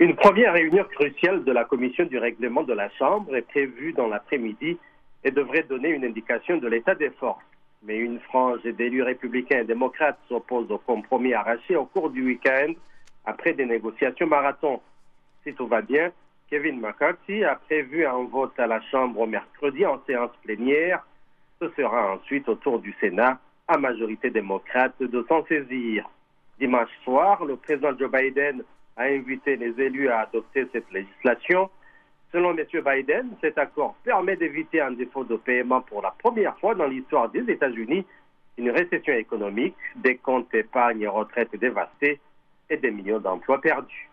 Une première réunion cruciale de la commission du règlement de la Chambre est prévue dans l'après-midi et devrait donner une indication de l'état des forces. Mais une frange d'élus républicains et démocrates s'oppose au compromis arraché au cours du week-end après des négociations marathon. Si tout va bien, Kevin McCarthy a prévu un vote à la Chambre mercredi en séance plénière. Ce sera ensuite au tour du Sénat, à majorité démocrate, de s'en saisir. Dimanche soir, le président Joe Biden a invité les élus à adopter cette législation. Selon M. Biden, cet accord permet d'éviter un défaut de paiement pour la première fois dans l'histoire des États-Unis, une récession économique, des comptes épargne et retraite dévastés et des millions d'emplois perdus.